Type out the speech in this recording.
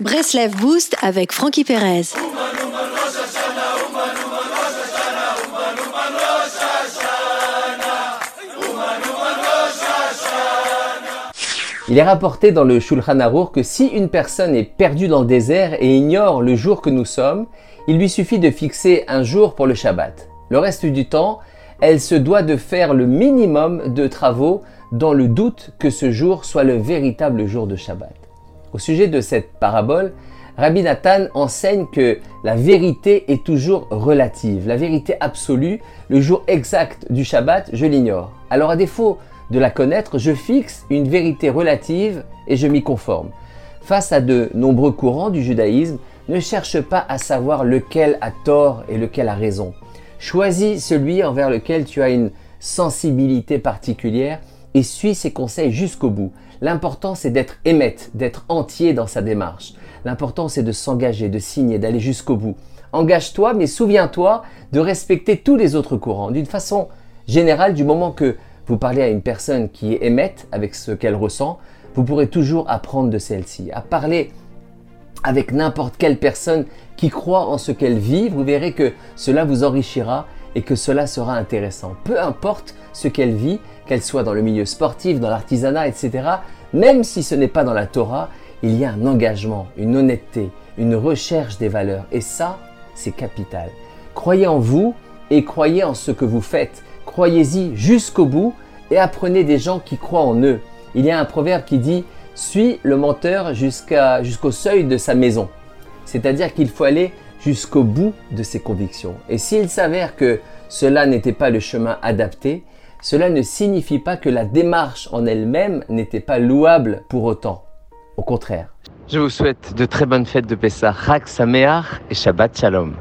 Breslev Boost avec Frankie Perez. Il est rapporté dans le Shulchan Aruch que si une personne est perdue dans le désert et ignore le jour que nous sommes, il lui suffit de fixer un jour pour le Shabbat. Le reste du temps, elle se doit de faire le minimum de travaux dans le doute que ce jour soit le véritable jour de Shabbat. Au sujet de cette parabole, Rabbi Nathan enseigne que la vérité est toujours relative. La vérité absolue, le jour exact du Shabbat, je l'ignore. Alors à défaut de la connaître, je fixe une vérité relative et je m'y conforme. Face à de nombreux courants du judaïsme, ne cherche pas à savoir lequel a tort et lequel a raison. Choisis celui envers lequel tu as une sensibilité particulière et suis ses conseils jusqu'au bout. L'important c'est d'être émette, d'être entier dans sa démarche. L'important c'est de s'engager, de signer, d'aller jusqu'au bout. Engage-toi, mais souviens-toi de respecter tous les autres courants. D'une façon générale, du moment que vous parlez à une personne qui est émette avec ce qu'elle ressent, vous pourrez toujours apprendre de celle-ci. À parler avec n'importe quelle personne qui croit en ce qu'elle vit, vous verrez que cela vous enrichira et que cela sera intéressant. Peu importe ce qu'elle vit, qu'elle soit dans le milieu sportif, dans l'artisanat, etc., même si ce n'est pas dans la Torah, il y a un engagement, une honnêteté, une recherche des valeurs. Et ça, c'est capital. Croyez en vous et croyez en ce que vous faites. Croyez-y jusqu'au bout et apprenez des gens qui croient en eux. Il y a un proverbe qui dit Suis le menteur jusqu'au seuil de sa maison. C'est-à-dire qu'il faut aller jusqu'au bout de ses convictions. Et s'il s'avère que cela n'était pas le chemin adapté, cela ne signifie pas que la démarche en elle-même n'était pas louable pour autant. Au contraire. Je vous souhaite de très bonnes fêtes de Pessah, Chag Sameach et Shabbat Shalom.